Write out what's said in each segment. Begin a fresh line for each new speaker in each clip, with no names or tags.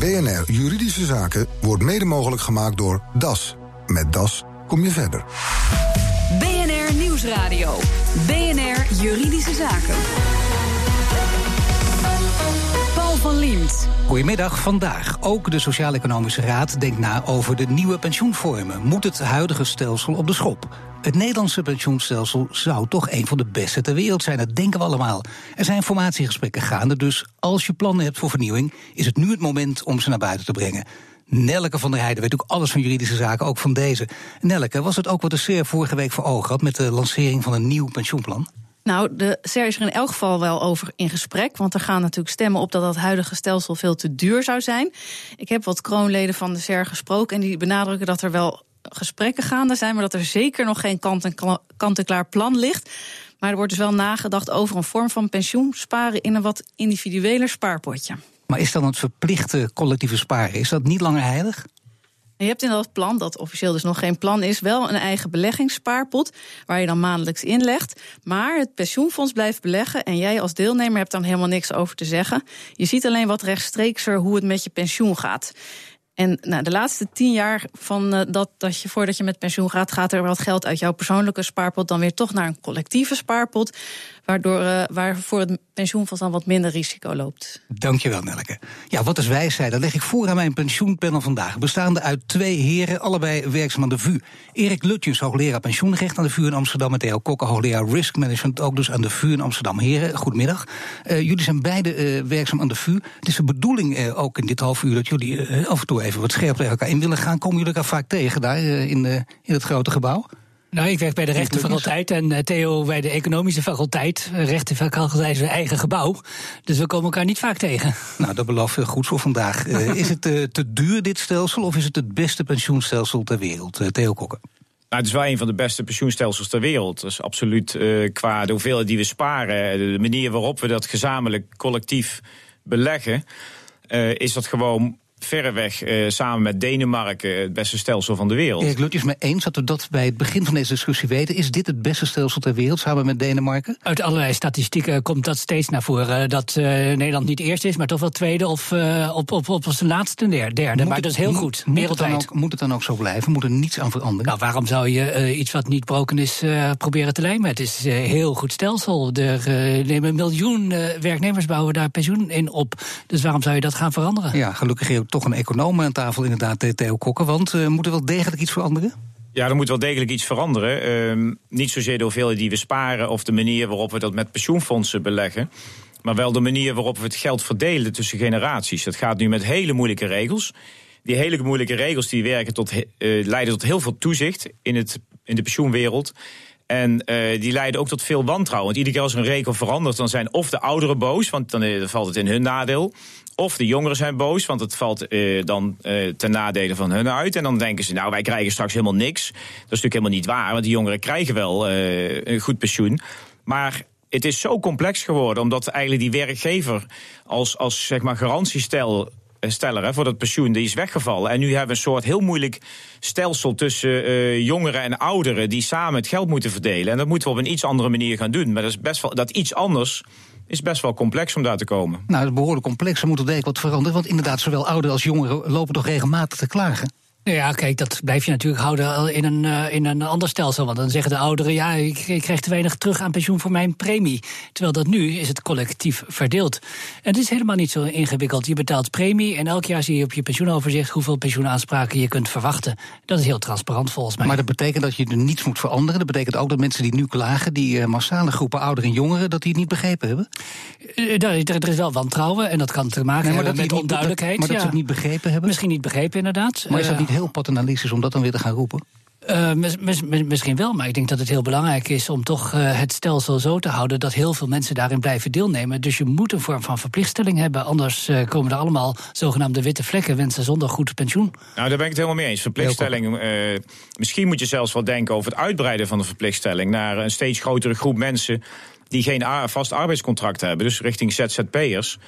BNR Juridische Zaken wordt mede mogelijk gemaakt door DAS. Met DAS kom je verder.
BNR Nieuwsradio. BNR Juridische Zaken.
Goedemiddag. Vandaag ook de Sociaal-Economische Raad denkt na over de nieuwe pensioenvormen. Moet het huidige stelsel op de schop? Het Nederlandse pensioenstelsel zou toch een van de beste ter wereld zijn. Dat denken we allemaal. Er zijn formatiegesprekken gaande, dus als je plannen hebt voor vernieuwing, is het nu het moment om ze naar buiten te brengen. Nelke van der Heijden weet ook alles van juridische zaken, ook van deze. Nelke, was het ook wat de SER vorige week voor ogen had met de lancering van een nieuw pensioenplan?
Nou, de SER is er in elk geval wel over in gesprek. Want er gaan natuurlijk stemmen op dat het huidige stelsel veel te duur zou zijn. Ik heb wat kroonleden van de SER gesproken en die benadrukken dat er wel gesprekken gaande zijn, maar dat er zeker nog geen kant-en-klaar plan ligt. Maar er wordt dus wel nagedacht over een vorm van pensioensparen in een wat individueler spaarpotje.
Maar is dan het verplichte collectieve sparen, is dat niet langer heilig?
Je hebt in dat plan, dat officieel dus nog geen plan is, wel een eigen beleggingsspaarpot waar je dan maandelijks inlegt. Maar het pensioenfonds blijft beleggen en jij als deelnemer hebt dan helemaal niks over te zeggen. Je ziet alleen wat rechtstreekser hoe het met je pensioen gaat. En nou, de laatste tien jaar van uh, dat, dat je voordat je met pensioen gaat, gaat er wat geld uit jouw persoonlijke spaarpot dan weer toch naar een collectieve spaarpot. Waardoor, uh, waarvoor het pensioenfonds dan wat minder risico loopt.
Dankjewel, Nelke. Ja, wat is wijsheid? Dat leg ik voor aan mijn pensioenpanel vandaag. Bestaande uit twee heren, allebei werkzaam aan de VU. Erik Lutjens, hoogleraar pensioenrecht aan de VU in Amsterdam. En Theo Kokke, hoogleraar risk management, ook dus aan de VU in Amsterdam. Heren, goedemiddag. Uh, jullie zijn beide uh, werkzaam aan de VU. Het is de bedoeling ook in dit half uur dat jullie af en toe even wat scherp tegen elkaar in willen gaan. Komen jullie elkaar vaak tegen daar in, in het grote gebouw?
Nou, ik werk bij de rechtenfaculteit en Theo bij de economische faculteit. Rechtenfaculteit is een eigen gebouw. Dus we komen elkaar niet vaak tegen.
Nou, dat belooft goed voor vandaag. uh, is het uh, te duur, dit stelsel, of is het het beste pensioenstelsel ter wereld? Uh, Theo Kokken.
Nou, het is wel een van de beste pensioenstelsels ter wereld. Dus absoluut qua de hoeveelheid die we sparen, de manier waarop we dat gezamenlijk collectief beleggen, is dat gewoon verreweg uh, samen met Denemarken het beste stelsel van de wereld.
Erik Lutjes, me eens dat we dat bij het begin van deze discussie weten. Is dit het beste stelsel ter wereld samen met Denemarken?
Uit allerlei statistieken komt dat steeds naar voren. Dat uh, Nederland niet eerst is, maar toch wel tweede of uh, op, op, op, op zijn laatste derde. Moet maar dat is heel goed.
Moet het, dan ook, moet het dan ook zo blijven? Moet er niets aan veranderen?
Nou, waarom zou je iets wat niet broken is proberen te lijmen? Het is een heel goed stelsel. Er nemen een miljoen werknemers bouwen daar pensioen in op. Dus waarom zou je dat gaan veranderen?
Ja, gelukkig heel toch een econoom aan tafel, inderdaad, Theo Kokken. Want uh, moet er wel degelijk iets veranderen?
Ja, er moet wel degelijk iets veranderen. Uh, niet zozeer de hoeveelheid die we sparen of de manier waarop we dat met pensioenfondsen beleggen. Maar wel de manier waarop we het geld verdelen tussen generaties. Dat gaat nu met hele moeilijke regels. Die hele moeilijke regels die werken tot, uh, leiden tot heel veel toezicht in, het, in de pensioenwereld. En die leiden ook tot veel wantrouwen. Want iedere keer als een regel verandert, dan zijn of de ouderen boos, want dan valt het in hun nadeel. Of de jongeren zijn boos, want het valt uh, dan ten nadele van hun uit. En dan denken ze, nou, wij krijgen straks helemaal niks. Dat is natuurlijk helemaal niet waar, want die jongeren krijgen wel een goed pensioen. Maar het is zo complex geworden, omdat eigenlijk die werkgever als, als zeg maar, garantiestel steller hè, voor dat pensioen, die is weggevallen. En nu hebben we een soort heel moeilijk stelsel tussen uh, jongeren en ouderen die samen het geld moeten verdelen. En dat moeten we op een iets andere manier gaan doen. Maar dat is best wel dat iets anders is best wel complex om daar te komen.
Nou, het is behoorlijk complex. Er moet er wat veranderen. Want inderdaad, zowel ouderen als jongeren lopen toch regelmatig te klagen.
Ja, kijk, dat blijf je natuurlijk houden in een, uh, in een ander stelsel. Want dan zeggen de ouderen, ja, ik, ik krijg te weinig terug aan pensioen voor mijn premie. Terwijl dat nu is het collectief verdeeld. En het is helemaal niet zo ingewikkeld. Je betaalt premie en elk jaar zie je op je pensioenoverzicht hoeveel pensioenaanspraken je kunt verwachten. Dat is heel transparant volgens mij.
Maar dat betekent dat je er niets moet veranderen. Dat betekent ook dat mensen die nu klagen, die uh, massale groepen ouderen en jongeren, dat die het niet begrepen hebben?
Er, er, is wel wantrouwen en dat kan te maken nee, hebben met onduidelijkheid.
maar dat ja. ze het niet begrepen hebben?
Misschien niet begrepen, inderdaad.
Maar is dat niet heel paternalistisch om dat dan weer te gaan roepen?
Uh, mis, mis, misschien wel, maar ik denk dat het heel belangrijk is om toch uh, het stelsel zo te houden dat heel veel mensen daarin blijven deelnemen. Dus je moet een vorm van verplichtstelling hebben, anders uh, komen er allemaal zogenaamde witte vlekken, mensen zonder goed pensioen.
Nou, daar ben ik het helemaal mee eens. Verplichtstelling, misschien moet je zelfs wel denken over het uitbreiden van de verplichtstelling naar een steeds grotere groep mensen die geen vast arbeidscontract hebben, dus richting ZZP'ers.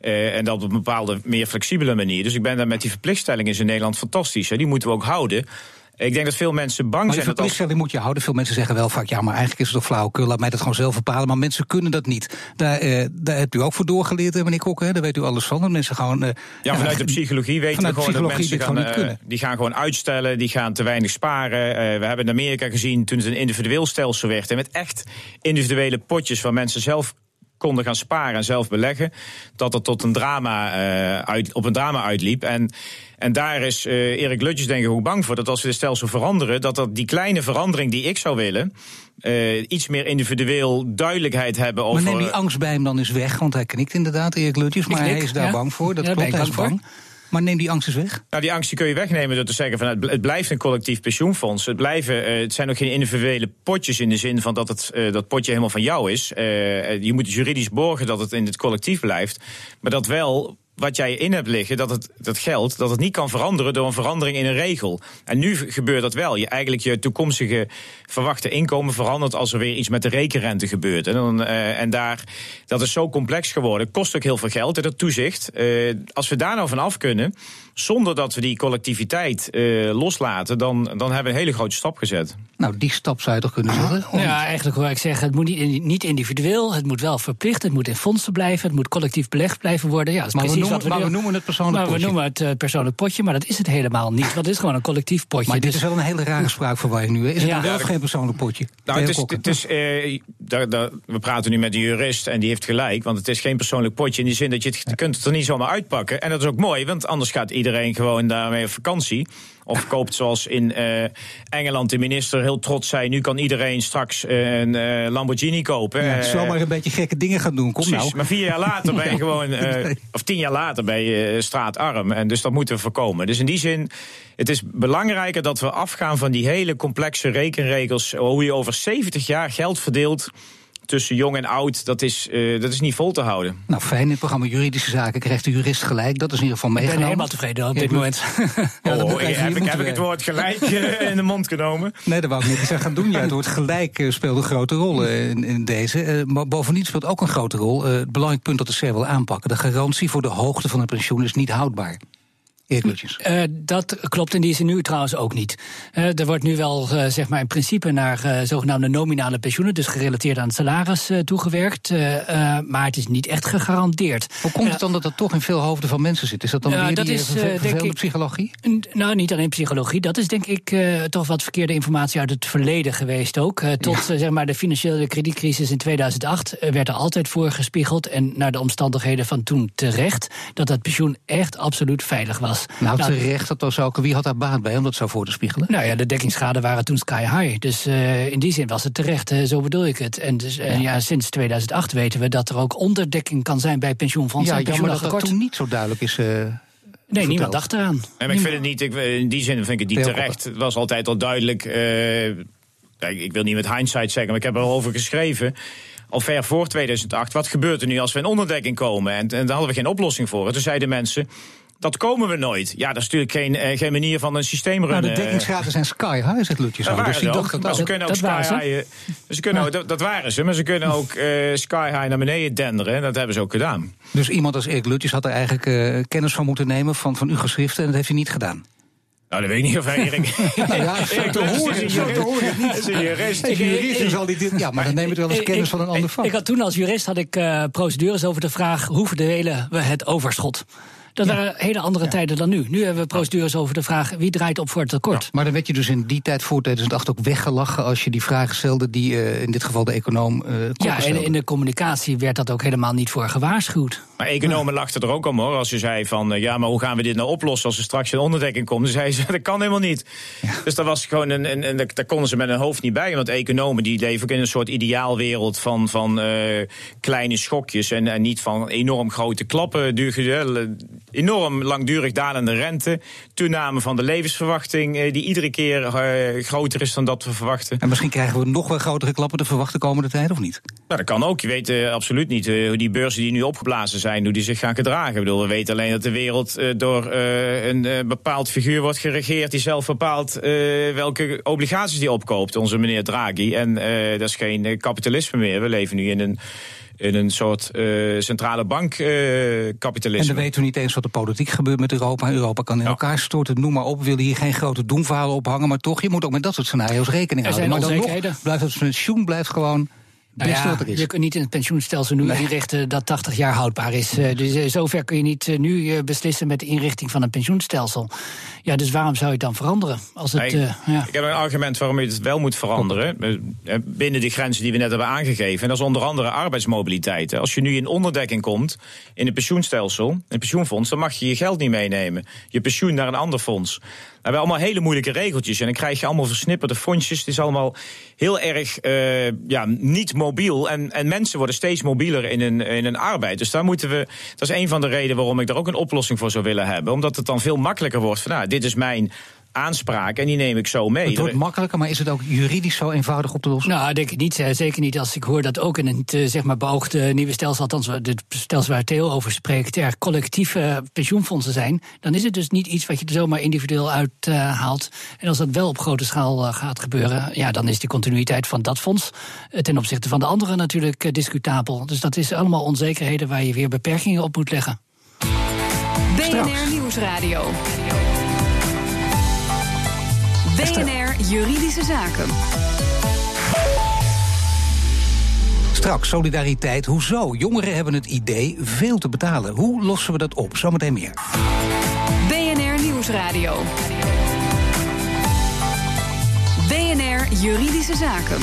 Uh, en dat op een bepaalde meer flexibele manier. Dus ik ben daar met die verplichtstellingen in Nederland fantastisch. Hè. Die moeten we ook houden. Ik denk dat veel mensen bang
Maar
zijn dat als
verplichtstelling moet je houden. Veel mensen zeggen wel vaak, ja, maar eigenlijk is het toch flauwekul. Laat mij dat gewoon zelf bepalen. Maar mensen kunnen dat niet. Daar, eh, daar hebt u ook voor doorgeleerd, meneer Kokken. Daar weet u alles van. Dat mensen gewoon... eh,
Ja, vanuit de psychologie weten we gewoon dat mensen gaan,
gewoon niet
eh,
kunnen.
die gaan gewoon uitstellen, die gaan te weinig sparen. Eh, we hebben in Amerika gezien toen het een individueel stelsel werd, en met echt individuele potjes waar mensen zelf konden gaan sparen en zelf beleggen, dat het tot een drama eh, uit, op een drama uitliep. En, en daar is eh, Erik Lutjes denk ik ook bang voor dat als we dit stelsel veranderen, dat dat die kleine verandering die ik zou willen, eh, iets meer individueel duidelijkheid hebben
Maar
over.
neem die angst bij hem dan eens weg. Want hij knikt inderdaad, Erik Lutjes. Maar
knik,
hij is daar
ja.
bang voor. Dat
Ja,
klopt, hij is
bang
bang. Maar neem die angst eens weg.
Nou, die angst kun je wegnemen door te zeggen van het, blijft een collectief pensioenfonds. Het, blijven, eh, het zijn ook geen individuele potjes in de zin van dat het, eh, dat potje helemaal van jou is. Eh, je moet juridisch borgen dat het in het collectief blijft. Maar dat wel wat jij in hebt liggen, dat het dat geld, dat het niet kan veranderen door een verandering in een regel. En nu gebeurt dat wel. Je eigenlijk je toekomstige verwachte inkomen verandert als er weer iets met de rekenrente gebeurt. En, dan, eh, en daar, dat is zo complex geworden. Kost ook heel veel geld, dat toezicht. Eh, als we daar nou van af kunnen, zonder dat we die collectiviteit eh, loslaten, dan, dan hebben we een hele grote stap gezet.
Nou, die stap zou je toch kunnen zetten? Of
Ja, eigenlijk hoor ik zeggen, het moet niet, niet individueel, het moet wel verplicht, het moet in fondsen blijven, het moet collectief belegd blijven worden. Ja, dat is
Maar we
precies
noemen-
wat we
maar
nu-
we noemen het persoonlijk
maar
potje.
we noemen het eh, persoonlijk potje, maar dat is het helemaal niet. Want het is gewoon een collectief potje.
Maar dit
Dus-
is wel een hele rare spraakverwarring nu. Hè? Is het
Ja.
nou wel
Ja,
of
dat-
geen persoonlijk potje?
Nou, het is, het is, eh, daar, daar, we praten nu met een jurist en die heeft gelijk. Want het is geen persoonlijk potje in die zin dat je, het, je kunt het er niet zomaar uitpakken. En dat is ook mooi, want anders gaat iedereen gewoon daarmee op vakantie. Of koopt zoals in eh, Engeland de minister heel trots zei... nu kan iedereen straks eh, een eh, Lamborghini kopen.
ja, zomaar een beetje gekke dingen gaan doen. Kom
Precies,
nou.
maar vier jaar later ben je gewoon, of tien jaar later ben je straatarm. En dus dat moeten we voorkomen. Dus in die zin, het is belangrijker dat we afgaan van die hele complexe rekenregels. Hoe je over 70 jaar geld verdeelt tussen jong en oud, dat is, eh, dat is niet vol te houden.
Nou, fijn. In het programma Juridische Zaken krijgt de jurist gelijk. Dat is in ieder geval
ik ben
meegenomen.
helemaal tevreden op dit moment.
Ja,
oh,
hier
heb, ik, heb ik het woord gelijk eh, in de mond genomen?
Nee, dat wou ik niet eens aan gaan doen. Ja, het woord gelijk eh, speelt een grote rol in, in deze. Eh, maar bovendien speelt ook een grote rol. eh, het belangrijk punt dat de CER wil aanpakken. De garantie voor de hoogte van het pensioen is niet houdbaar.
Eh, dat klopt in die zin nu trouwens ook niet. Eh, er wordt nu wel eh, zeg maar in principe naar zogenaamde nominale pensioenen, dus gerelateerd aan het salaris, toegewerkt. eh, eh, maar het is niet echt gegarandeerd.
Hoe komt het dan dat dat toch in veel hoofden van mensen zit? Is dat dan weer
dat
die
is, denk ik-
psychologie?
Nou, niet alleen psychologie. Dat is denk ik eh, toch wat verkeerde informatie uit het verleden geweest ook. Tot zeg maar de financiële kredietcrisis in 2008 eh, werd er altijd voorgespiegeld... en naar de omstandigheden van toen terecht... dat dat pensioen echt absoluut veilig was.
Nou, terecht. Dat was ook, wie had daar baat bij om dat zo voor te spiegelen?
Nou ja, de dekkingsschade waren toen sky high. Dus eh, in die zin was het terecht, eh, zo bedoel ik het. En dus, eh, ja, sinds 2008 weten we dat er ook onderdekking kan zijn bij pensioenfondsen.
ja, jammer dat dat
pensioenakkoord.
toen niet zo duidelijk is. eh,
Nee,
verteld.
niemand dacht eraan.
En ik vind het niet, ik, in die zin vind ik het niet terecht. Het was altijd al duidelijk. eh, kijk, ik wil niet met hindsight zeggen, maar ik heb erover geschreven. Al ver voor 2008. Wat gebeurt er nu als we in onderdekking komen? En, en daar hadden we geen oplossing voor. En toen zeiden mensen. Dat komen we nooit. Ja, dat is natuurlijk geen, eh, geen manier van een systeem
nou,
runnen.
de dekkingsgraden zijn sky high, zegt al.
waren
Dus die dacht dat
maar ze kunnen ook sky high... eh, Ze kunnen ook, dat, dat waren ze, maar ze kunnen ook eh, sky high naar beneden denderen. En dat hebben ze ook gedaan.
Dus iemand als Erik Lutjes had er eigenlijk eh, kennis van moeten nemen van, van uw geschriften. En dat heeft hij niet gedaan.
Nou, dat weet ik niet of Erik...
Nou ja, zo
Erik
te horen, zo te horen.
is een jurist.
Jurist zal hij dit... Ja, maar dan neemt het wel eens kennis van een ander vak.
Ik had toen als jurist had ik eh, procedures over de vraag hoe verdelen we het overschot. Dat waren hele andere tijden dan nu. Nu hebben we procedures over de vraag wie draait op voor het tekort.
Maar dan werd je dus in die tijd voor 2008 ook weggelachen als je die vragen stelde die eh, in dit geval de econoom eh Koppen
Ja, en in de communicatie werd dat ook helemaal niet voor gewaarschuwd.
Maar economen lachten er ook om hoor. Als je zei van eh, ja, maar hoe gaan we dit nou oplossen als er straks een onderdekking komt? Dan zeiden ze dat kan helemaal niet. Dus dat was gewoon een, een, een- daar konden ze met hun hoofd niet bij. Want economen die leven ook in een soort ideaalwereld van, van eh, kleine schokjes en, en niet van enorm grote klappen. Enorm langdurig dalende rente, toename van de levensverwachting eh, die iedere keer eh, groter is dan dat we verwachten.
En misschien krijgen we nog wel grotere klappen te verwachten komende tijd, of niet?
Nou, dat kan ook. Je weet eh, absoluut niet eh, hoe die beurzen die nu opgeblazen zijn, hoe die zich gaan gedragen. Ik bedoel, we weten alleen dat de wereld door een bepaald figuur wordt geregeerd die zelf bepaalt welke obligaties die opkoopt, onze meneer Draghi. En dat is geen kapitalisme meer. We leven nu in een in een soort uh, centrale bankkapitalisme.
en dan weten we niet eens wat er politiek gebeurt met Europa. Europa kan in elkaar storten, noem maar op. We willen hier geen grote doemverhalen ophangen. Maar toch, je moet ook met dat soort scenario's rekening houden. Maar dan nog blijft het pensioen blijft gewoon nou ja,
je kunt niet een pensioenstelsel nu inrichten dat 80 jaar houdbaar is. Uh, dus uh, zover kun je niet uh, nu beslissen met de inrichting van een pensioenstelsel. Ja, dus waarom zou je het dan veranderen? Als het,
ik, ja. ik heb een argument waarom je het wel moet veranderen. Binnen de grenzen die we net hebben aangegeven. En dat is onder andere arbeidsmobiliteit. Als je nu in onderdekking komt in een pensioenstelsel, een pensioenfonds, dan mag je je geld niet meenemen. Je pensioen naar een ander fonds hebben allemaal hele moeilijke regeltjes. En dan krijg je allemaal versnipperde fondsjes. Het is allemaal heel erg uh, ja, niet mobiel. En, en mensen worden steeds mobieler in hun, in hun arbeid. Dus daar moeten we. Dat is een van de redenen waarom ik daar ook een oplossing voor zou willen hebben. Omdat het dan veel makkelijker wordt van nou, dit is mijn aanspraak en die neem ik zo mee.
Het wordt makkelijker, maar is het ook juridisch zo eenvoudig op te lossen?
Nou, denk ik niet. Zeker niet als ik hoor dat ook in het zeg maar, beoogde nieuwe stelsel, althans het stelsel waar Theo over spreekt, er collectieve pensioenfondsen zijn. Dan is het dus niet iets wat je er zomaar individueel uithaalt. en als dat wel op grote schaal gaat gebeuren, ja, dan is die continuïteit van dat fonds ten opzichte van de andere natuurlijk discutabel. Dus dat is allemaal onzekerheden waar je weer beperkingen op moet leggen.
BNR Nieuwsradio. BNR Juridische Zaken.
Straks solidariteit. Hoezo? Jongeren hebben het idee veel te betalen. Hoe lossen we dat op? Zometeen meer.
BNR Nieuwsradio. BNR Juridische Zaken.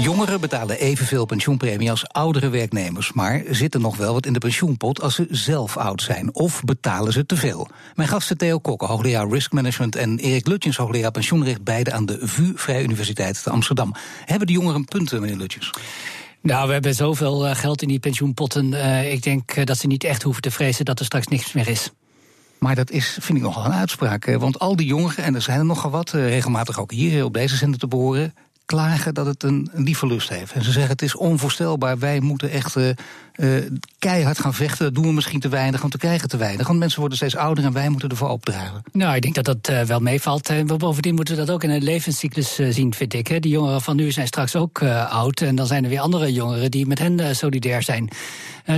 Jongeren betalen evenveel pensioenpremie als oudere werknemers. Maar zit er nog wel wat in de pensioenpot als ze zelf oud zijn? Of betalen ze te veel? Mijn gasten Theo Kokke, hoogleraar Risk Management... en Erik Lutjens, hoogleraar pensioenrecht... beide aan de VU Vrije Universiteit te Amsterdam. Hebben de jongeren punten, meneer Lutjens?
Nou, we hebben zoveel eh, geld in die pensioenpotten. Uh, ik denk eh, dat ze niet echt hoeven te vrezen dat er straks niks meer is.
Maar dat is, vind ik nogal een uitspraak. Want al die jongeren, en er zijn er nogal wat, regelmatig ook hier op deze zender te behoren klagen dat het een, een heeft. En ze zeggen het is onvoorstelbaar, wij moeten echt uh, keihard gaan vechten. Dat doen we misschien te weinig, want we krijgen te weinig. Want mensen worden steeds ouder en wij moeten ervoor opdragen.
Nou, ik denk dat dat uh, wel meevalt. En bovendien moeten we dat ook in een levenscyclus zien, vind ik. Hè. Die jongeren van nu zijn straks ook oud. En dan zijn er weer andere jongeren die met hen solidair zijn.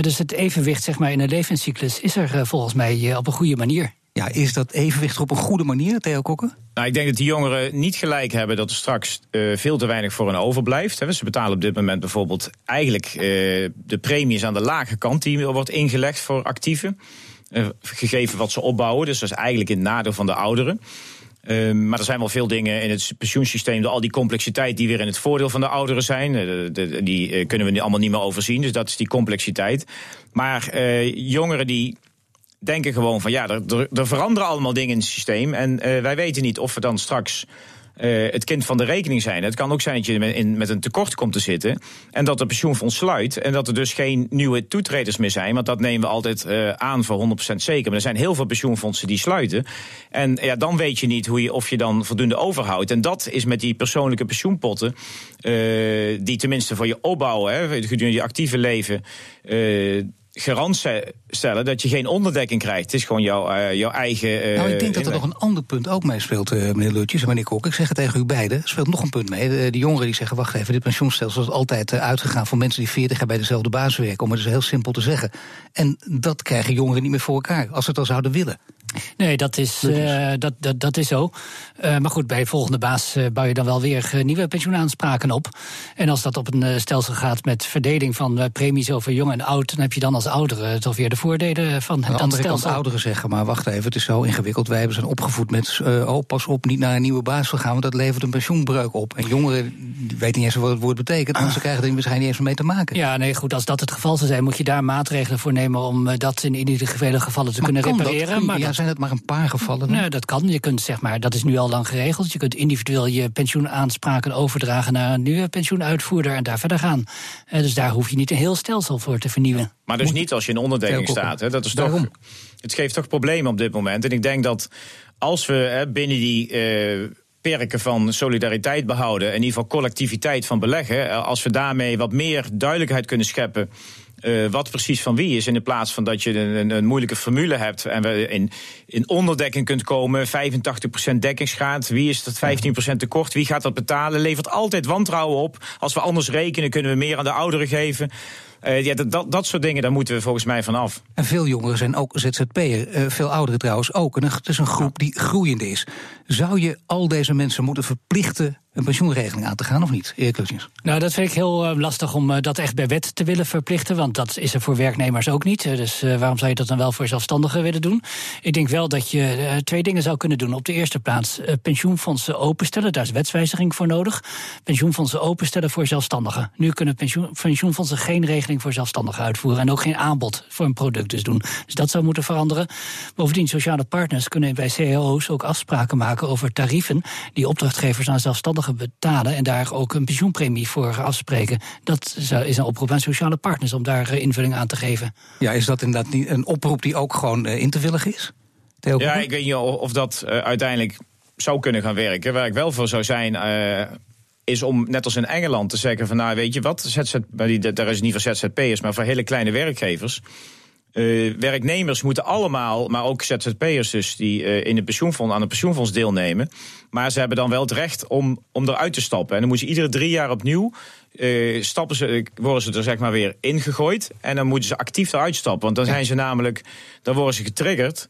dus het evenwicht zeg maar, in een levenscyclus is er volgens mij op een goede manier.
Ja, is dat evenwicht op een goede manier, Theo Kokken?
Nou, ik denk dat die jongeren niet gelijk hebben dat er straks uh, veel te weinig voor hen overblijft. Ze betalen op dit moment bijvoorbeeld eigenlijk uh, de premies aan de lage kant die wordt ingelegd voor actieven. Uh, gegeven wat ze opbouwen. Dus dat is eigenlijk in het nadeel van de ouderen. Ehm, maar er zijn wel veel dingen in het pensioensysteem, al die complexiteit die weer in het voordeel van de ouderen zijn. die kunnen we allemaal niet meer overzien. Dus dat is die complexiteit. Maar jongeren die denken gewoon van ja, er, er, veranderen allemaal dingen in het systeem. En uh, wij weten niet of we dan straks uh, het kind van de rekening zijn. Het kan ook zijn dat je met, in, met een tekort komt te zitten. En dat de pensioenfonds sluit. En dat er dus geen nieuwe toetreders meer zijn. Want dat nemen we altijd uh, aan voor 100% zeker. Maar er zijn heel veel pensioenfondsen die sluiten. En ja, dan weet je niet hoe je, of je dan voldoende overhoudt. En dat is met die persoonlijke pensioenpotten. Die tenminste voor je opbouwen, hè, gedurende je actieve leven garant stellen dat je geen onderdekking krijgt. Het is gewoon jouw, uh, jouw eigen.
Uh, nou, ik denk dat er nog een ander punt ook meespeelt, uh, meneer Lutjes en meneer Kok. Ik zeg het tegen u beiden. Er speelt nog een punt mee. De, de, jongeren die zeggen: wacht even, dit pensioenstelsel is altijd uitgegaan van mensen die 40 jaar bij dezelfde baas werken. Om het dus heel simpel te zeggen. En dat krijgen jongeren niet meer voor elkaar als ze het al zouden willen.
Nee, dat is, uh, dat, dat, dat is zo. Uh, maar goed, bij volgende baas uh, bouw je dan wel weer nieuwe pensioenaanspraken op. En als dat op een stelsel gaat met verdeling van premies over jong en oud, dan heb je dan als ouderen toch weer de voordelen van
het
andere
stelsel. Kant ouderen zeggen, maar wacht even, het is zo ingewikkeld. Wij hebben zijn opgevoed met, oh pas op, niet naar een nieuwe baas te gaan, want dat levert een pensioenbreuk op. En jongeren weten niet eens wat het woord betekent, want ze krijgen er waarschijnlijk niet eens mee te maken.
Ja, nee, goed, als dat het geval zou zijn, moet je daar maatregelen voor nemen om dat in individuele gevallen te kunnen repareren.
maar ja, zijn het maar een paar gevallen?
Nee, dat kan. Je kunt zeg maar, dat is nu al lang geregeld. Je kunt individueel je pensioenaanspraken overdragen naar een nieuwe pensioenuitvoerder en daar verder gaan. Eh, dus daar hoef je niet een heel stelsel voor te vernieuwen.
Maar dus niet als je in onderdekking staat. Hè? Dat is toch, het geeft toch problemen op dit moment. En ik denk dat als we hè, binnen die. Uh, perken van solidariteit behouden. In ieder geval collectiviteit van beleggen. Eh, als we daarmee wat meer duidelijkheid kunnen scheppen eh, wat precies van wie is. In plaats van dat je een, een moeilijke formule hebt en we in, in onderdekking kunt komen, 85% dekkingsgraad. Wie is dat 15% tekort? Wie gaat dat betalen? Levert altijd wantrouwen op. Als we anders rekenen, kunnen we meer aan de ouderen geven. Uh, ja, dat, dat soort dingen, daar moeten we volgens mij van af.
En veel jongeren zijn ook ZZP'er, uh, veel ouderen trouwens ook. En het is een groep die groeiende is. Zou je al deze mensen moeten verplichten een pensioenregeling aan te gaan of niet, Erik Lutjens?
Nou, dat vind ik heel uh, lastig om uh, dat echt bij wet te willen verplichten. Want dat is er voor werknemers ook niet. Dus uh, waarom zou je dat dan wel voor zelfstandigen willen doen? Ik denk wel dat je twee dingen zou kunnen doen. Op de eerste plaats pensioenfondsen openstellen. Daar is wetswijziging voor nodig. Pensioenfondsen openstellen voor zelfstandigen. Nu kunnen pensioen, pensioenfondsen geen regeling voor zelfstandigen uitvoeren. En ook geen aanbod voor een product dus doen. Dus dat zou moeten veranderen. Bovendien, sociale partners kunnen bij cao's ook afspraken maken over tarieven die opdrachtgevers aan zelfstandigen betalen en daar ook een pensioenpremie voor afspreken. Dat is een oproep aan sociale partners om daar invulling aan te geven.
Ja, is dat inderdaad niet een oproep die ook gewoon in te willen is?
Theo ja, ik weet niet of dat uh, uiteindelijk zou kunnen gaan werken. Waar ik wel voor zou zijn. Uh, is om, net als in Engeland, te zeggen van nou weet je wat, ZZ, daar is niet voor ZZP'ers, maar voor hele kleine werkgevers. Uh, werknemers moeten allemaal, maar ook ZZP'ers dus, die uh, in het pensioenfonds, aan het pensioenfonds deelnemen. Maar ze hebben dan wel het recht om, om eruit te stappen. En dan moeten ze iedere drie jaar opnieuw, uh, stappen ze, worden ze er zeg maar weer ingegooid. En dan moeten ze actief eruit stappen. Want dan zijn ze namelijk, dan worden ze getriggerd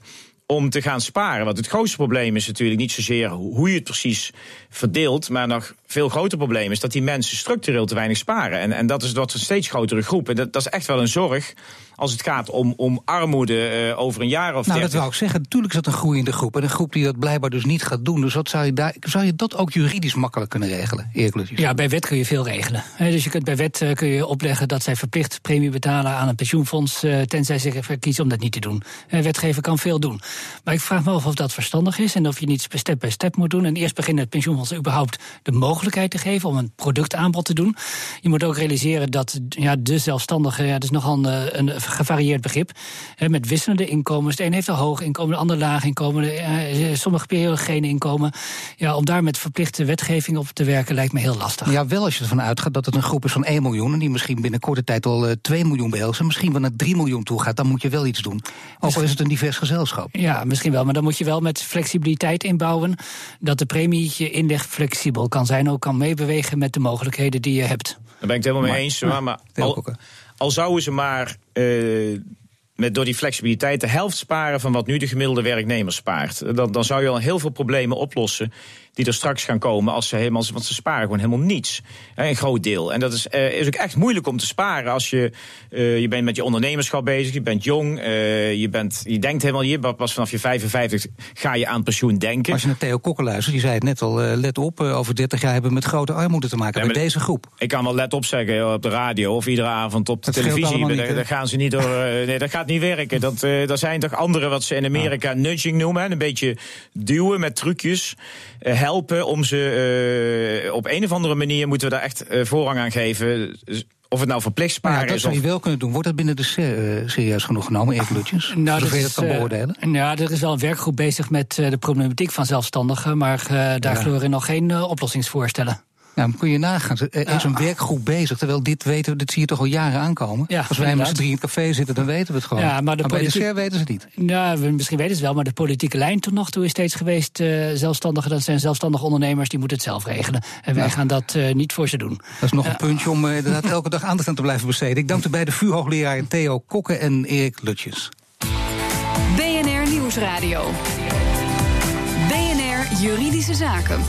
om te gaan sparen. Want het grootste probleem is natuurlijk niet zozeer hoe je het precies verdeelt, maar nog veel groter probleem is dat die mensen structureel te weinig sparen. En, en dat is wat een steeds grotere groep. En dat, dat is echt wel een zorg als het gaat om, om armoede uh, over een jaar of
Nou,
30.
dat wou ik zeggen. Natuurlijk is dat een groeiende groep. En een groep die dat blijkbaar dus niet gaat doen. Dus wat zou je, daar, zou je dat ook juridisch makkelijk kunnen regelen?
Ja, bij wet kun je veel regelen. Dus je kunt bij wet uh, kun je opleggen dat zij verplicht premie betalen aan een pensioenfonds, uh, tenzij ze verkiezen om dat niet te doen. wetgever kan veel doen. Maar ik vraag me af of dat verstandig is en of je niet step bij step moet doen. En eerst beginnen het pensioenfonds überhaupt de mogelijkheid te geven om een productaanbod te doen. Je moet ook realiseren dat ja, de zelfstandige, ja, dat is nogal een, een gevarieerd begrip. Hè, met wisselende inkomens. De een heeft een hoog inkomen, de ander laag inkomen. De, uh, sommige perioden geen inkomen. Ja, om daar met verplichte wetgeving op te werken lijkt me heel lastig.
Ja, wel als je ervan uitgaat dat het een groep is van 1 miljoen... en die misschien binnen korte tijd al uh, 2 miljoen behelst... en misschien wel naar 3 miljoen toe gaat, dan moet je wel iets doen. Ook al is het een divers gezelschap.
Ja, misschien wel, maar dan moet je wel met flexibiliteit inbouwen... dat de premie je inleg flexibel kan zijn... ook kan meebewegen met de mogelijkheden die je hebt.
Daar ben ik het helemaal mee eens. Maar, maar al, al zouden ze maar uh, met door die flexibiliteit de helft sparen van wat nu de gemiddelde werknemer spaart. Dan, dan zou je al heel veel problemen oplossen die er straks gaan komen als ze helemaal, want ze sparen gewoon helemaal niets. Een groot deel. En dat is, uh, is ook echt moeilijk om te sparen als je, uh, je bent met je ondernemerschap bezig, je bent jong, uh, je, bent, je denkt helemaal, je pas vanaf je 55 ga je aan pensioen denken.
Als je naar Theo Kokker luistert, die zei het net al, let op, over 30 jaar hebben we met grote armoede te maken ja, bij deze groep.
Ik kan wel let op zeggen op de radio of iedere avond op de dat televisie. Niet, daar, daar, gaan ze niet door, nee, dat gaat niet werken. Dat, er zijn toch andere wat ze in Amerika nudging noemen, een beetje duwen met trucjes helpen om ze uh, op een of andere manier moeten we daar echt uh, voorrang aan geven. Of het nou verplicht sparen
ja, dat
is.
zou je wel kunnen doen. Wordt dat binnen de uh, serieus genoeg genomen, Erik Lutjes? Nou, Zover je dat kan beoordelen?
Ja, er is wel een werkgroep bezig met de problematiek van zelfstandigen. Maar daar ja. gloren nog geen oplossingsvoorstellen.
Nou, dan kun je nagaan. Er is een werkgroep bezig, terwijl dit weten, dit zie je toch al jaren aankomen.
Ja,
Als wij met z'n drie in het café zitten, dan weten we het gewoon.
Ja, maar, de
maar
politiek...
bij de SER weten ze het niet.
Ja, misschien weten ze het wel, maar de politieke lijn tot nog toe is steeds geweest... Uh, zelfstandigen, dat zijn zelfstandige ondernemers, die moeten het zelf regelen. En wij ja. gaan dat uh, niet voor ze doen.
Dat is nog een puntje om uh, inderdaad elke dag aandacht aan te blijven besteden. Ik dank de vuurhoogleraar Theo Kokke en Erik Lutjes.
BNR Nieuwsradio. BNR Juridische Zaken.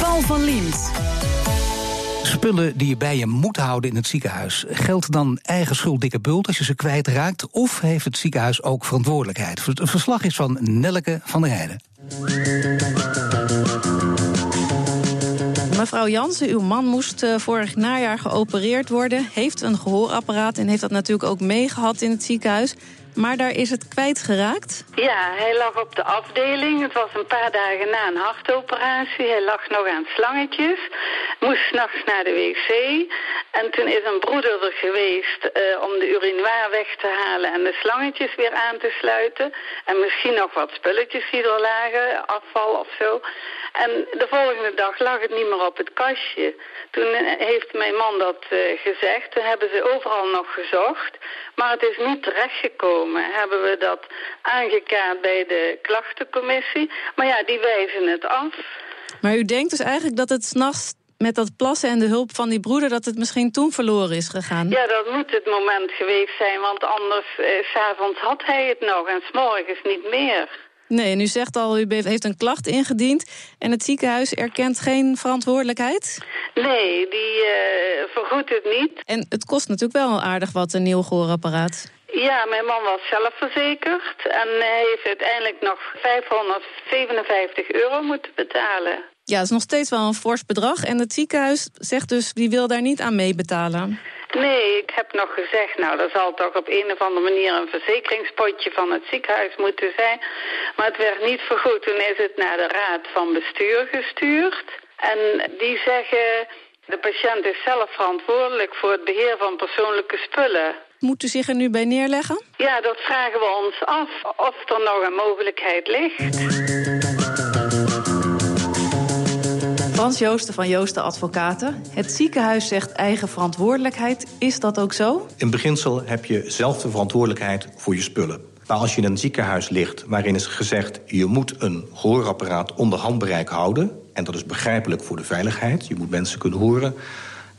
Paul van Liemt.
Spullen die je bij je moet houden in het ziekenhuis. Geldt dan eigen schuld dikke bult als je ze kwijtraakt? Of heeft het ziekenhuis ook verantwoordelijkheid? Het verslag is van Nelleke van der Heijden.
Mevrouw Jansen, uw man moest uh, vorig najaar geopereerd worden. Heeft een gehoorapparaat en heeft dat natuurlijk ook meegehad in het ziekenhuis. Maar daar is het kwijtgeraakt.
Ja, hij lag op de afdeling. Het was een paar dagen na een hartoperatie. Hij lag nog aan slangetjes. Moest s'nachts naar de wc. En toen is een broeder er geweest uh, om de urinoir weg te halen en de slangetjes weer aan te sluiten. En misschien nog wat spulletjes die er lagen, afval of zo. En de volgende dag lag het niet meer op het kastje. Toen heeft mijn man dat uh, gezegd. Toen hebben ze overal nog gezocht. Maar het is niet terechtgekomen. Hebben we dat aangekaart bij de klachtencommissie. Maar ja, die wijzen het af.
Maar u denkt dus eigenlijk dat het s'nachts met dat plassen en de hulp van die broeder... dat het misschien toen verloren is gegaan?
Ja, dat moet het moment geweest zijn. Want anders, eh, s'avonds had hij het nog en s'morgens niet meer.
Nee, en u zegt al, u heeft een klacht ingediend... en het ziekenhuis erkent geen verantwoordelijkheid?
Nee, die uh, vergoedt het niet.
En het kost natuurlijk wel aardig wat, een nieuw gehoorapparaat.
Ja, mijn man was zelf verzekerd en hij heeft uiteindelijk nog 557 euro moeten betalen.
Ja, dat is nog steeds wel een fors bedrag. En het ziekenhuis zegt dus, die wil daar niet aan meebetalen.
Nee, ik heb nog gezegd, nou, dat zal toch op een of andere manier een verzekeringspotje van het ziekenhuis moeten zijn. Maar het werd niet vergoed. Toen is het naar de raad van bestuur gestuurd. En die zeggen, de patiënt is zelf verantwoordelijk voor het beheer van persoonlijke spullen.
Moet u zich er nu bij neerleggen?
Ja, dat vragen we ons af, of er nog een mogelijkheid ligt.
Frans Joosten van Joosten Advocaten. Het ziekenhuis zegt eigen verantwoordelijkheid. Is dat ook zo?
In beginsel heb je zelf de verantwoordelijkheid voor je spullen. Maar als je in een ziekenhuis ligt waarin is gezegd... je moet een hoorapparaat onder handbereik houden... en dat is begrijpelijk voor de veiligheid, je moet mensen kunnen horen...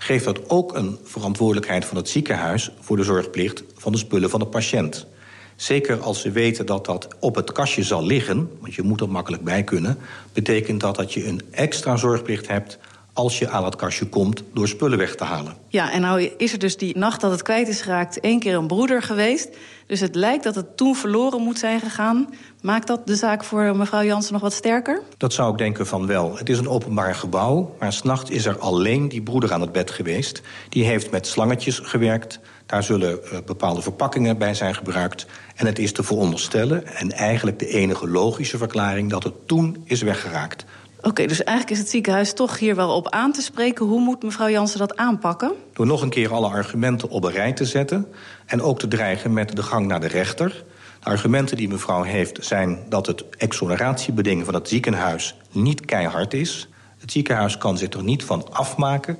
geeft dat ook een verantwoordelijkheid van het ziekenhuis... voor de zorgplicht van de spullen van de patiënt. Zeker als ze weten dat dat op het kastje zal liggen... want je moet er makkelijk bij kunnen... betekent dat dat je een extra zorgplicht hebt als je aan het kastje komt door spullen weg te halen.
Ja, en nou is er dus die nacht dat het kwijt is geraakt... één keer een broeder geweest. Dus het lijkt dat het toen verloren moet zijn gegaan. Maakt dat de zaak voor mevrouw Jansen nog wat sterker?
Dat zou ik denken van wel. Het is een openbaar gebouw, maar s'nachts is er alleen die broeder aan het bed geweest. Die heeft met slangetjes gewerkt. Daar zullen uh, bepaalde verpakkingen bij zijn gebruikt. En het is te veronderstellen, en eigenlijk de enige logische verklaring... dat het toen is weggeraakt.
Oké, dus eigenlijk is het ziekenhuis toch hier wel op aan te spreken. Hoe moet mevrouw Jansen dat aanpakken?
Door nog een keer alle argumenten op een rij te zetten... en ook te dreigen met de gang naar de rechter. De argumenten die mevrouw heeft zijn dat het exoneratiebeding van het ziekenhuis niet keihard is. Het ziekenhuis kan zich er niet van afmaken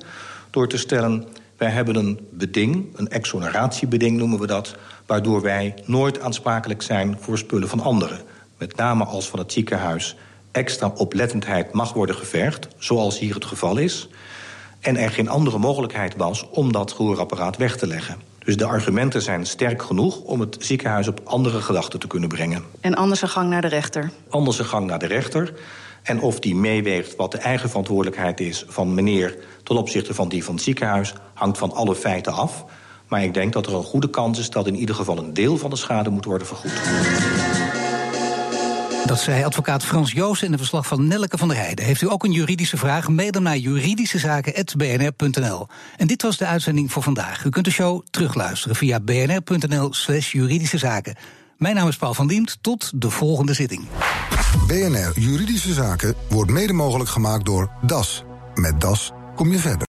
door te stellen... wij hebben een beding, een exoneratiebeding noemen we dat... waardoor wij nooit aansprakelijk zijn voor spullen van anderen. Met name als van het ziekenhuis extra oplettendheid mag worden gevergd... zoals hier het geval is... en er geen andere mogelijkheid was om dat gehoorapparaat weg te leggen. Dus de argumenten zijn sterk genoeg om het ziekenhuis op andere gedachten te kunnen brengen.
En anders een gang naar de rechter?
Anders een gang naar de rechter. En of die meeweegt wat de eigen verantwoordelijkheid is van meneer... ten opzichte van die van het ziekenhuis, hangt van alle feiten af. Maar ik denk dat er een goede kans is dat in ieder geval een deel van de schade moet worden vergoed.
Dat zei advocaat Frans Joos in de verslag van Nelke van der Heijden. Heeft u ook een juridische vraag? Dan naar juridischezaken.bnr.nl. En dit was de uitzending voor vandaag. U kunt de show terugluisteren via bnr.nl slash juridische zaken. Mijn naam is Paul van Diemt. Tot de volgende zitting.
BNR Juridische Zaken wordt mede mogelijk gemaakt door DAS. Met DAS kom je verder.